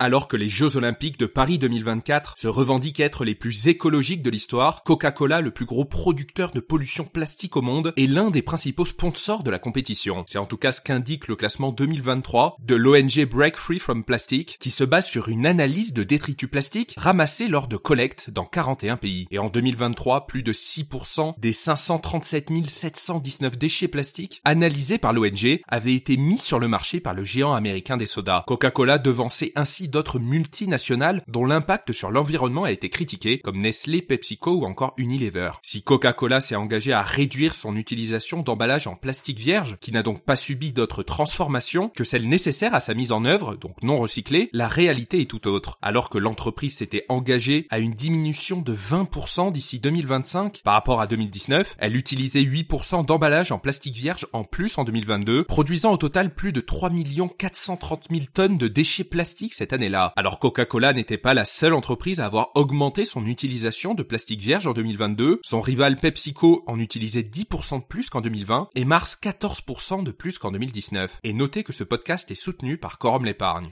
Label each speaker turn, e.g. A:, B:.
A: Alors que les Jeux Olympiques de Paris 2024 se revendiquent être les plus écologiques de l'histoire, Coca-Cola, le plus gros producteur de pollution plastique au monde, est l'un des principaux sponsors de la compétition. C'est en tout cas ce qu'indique le classement 2023 de l'ONG Break Free from Plastic, qui se base sur une analyse de détritus plastiques ramassés lors de collectes dans 41 pays. Et en 2023, plus de 6% des 537 719 déchets plastiques analysés par l'ONG avaient été mis sur le marché par le géant américain des sodas. Coca-Cola devançait ainsi d'autres multinationales dont l'impact sur l'environnement a été critiqué, comme Nestlé, PepsiCo ou encore Unilever. Si Coca-Cola s'est engagé à réduire son utilisation d'emballage en plastique vierge, qui n'a donc pas subi d'autres transformations que celles nécessaires à sa mise en œuvre, donc non recyclée, la réalité est tout autre. Alors que l'entreprise s'était engagée à une diminution de 20% d'ici 2025 par rapport à 2019, elle utilisait 8% d'emballage en plastique vierge en plus en 2022, produisant au total plus de 3 430 000 tonnes de déchets plastiques cette Alors Coca-Cola n'était pas la seule entreprise à avoir augmenté son utilisation de plastique vierge en 2022. Son rival PepsiCo en utilisait 10% de plus qu'en 2020 et Mars 14% de plus qu'en 2019. Et notez que ce podcast est soutenu par Quorum l'épargne.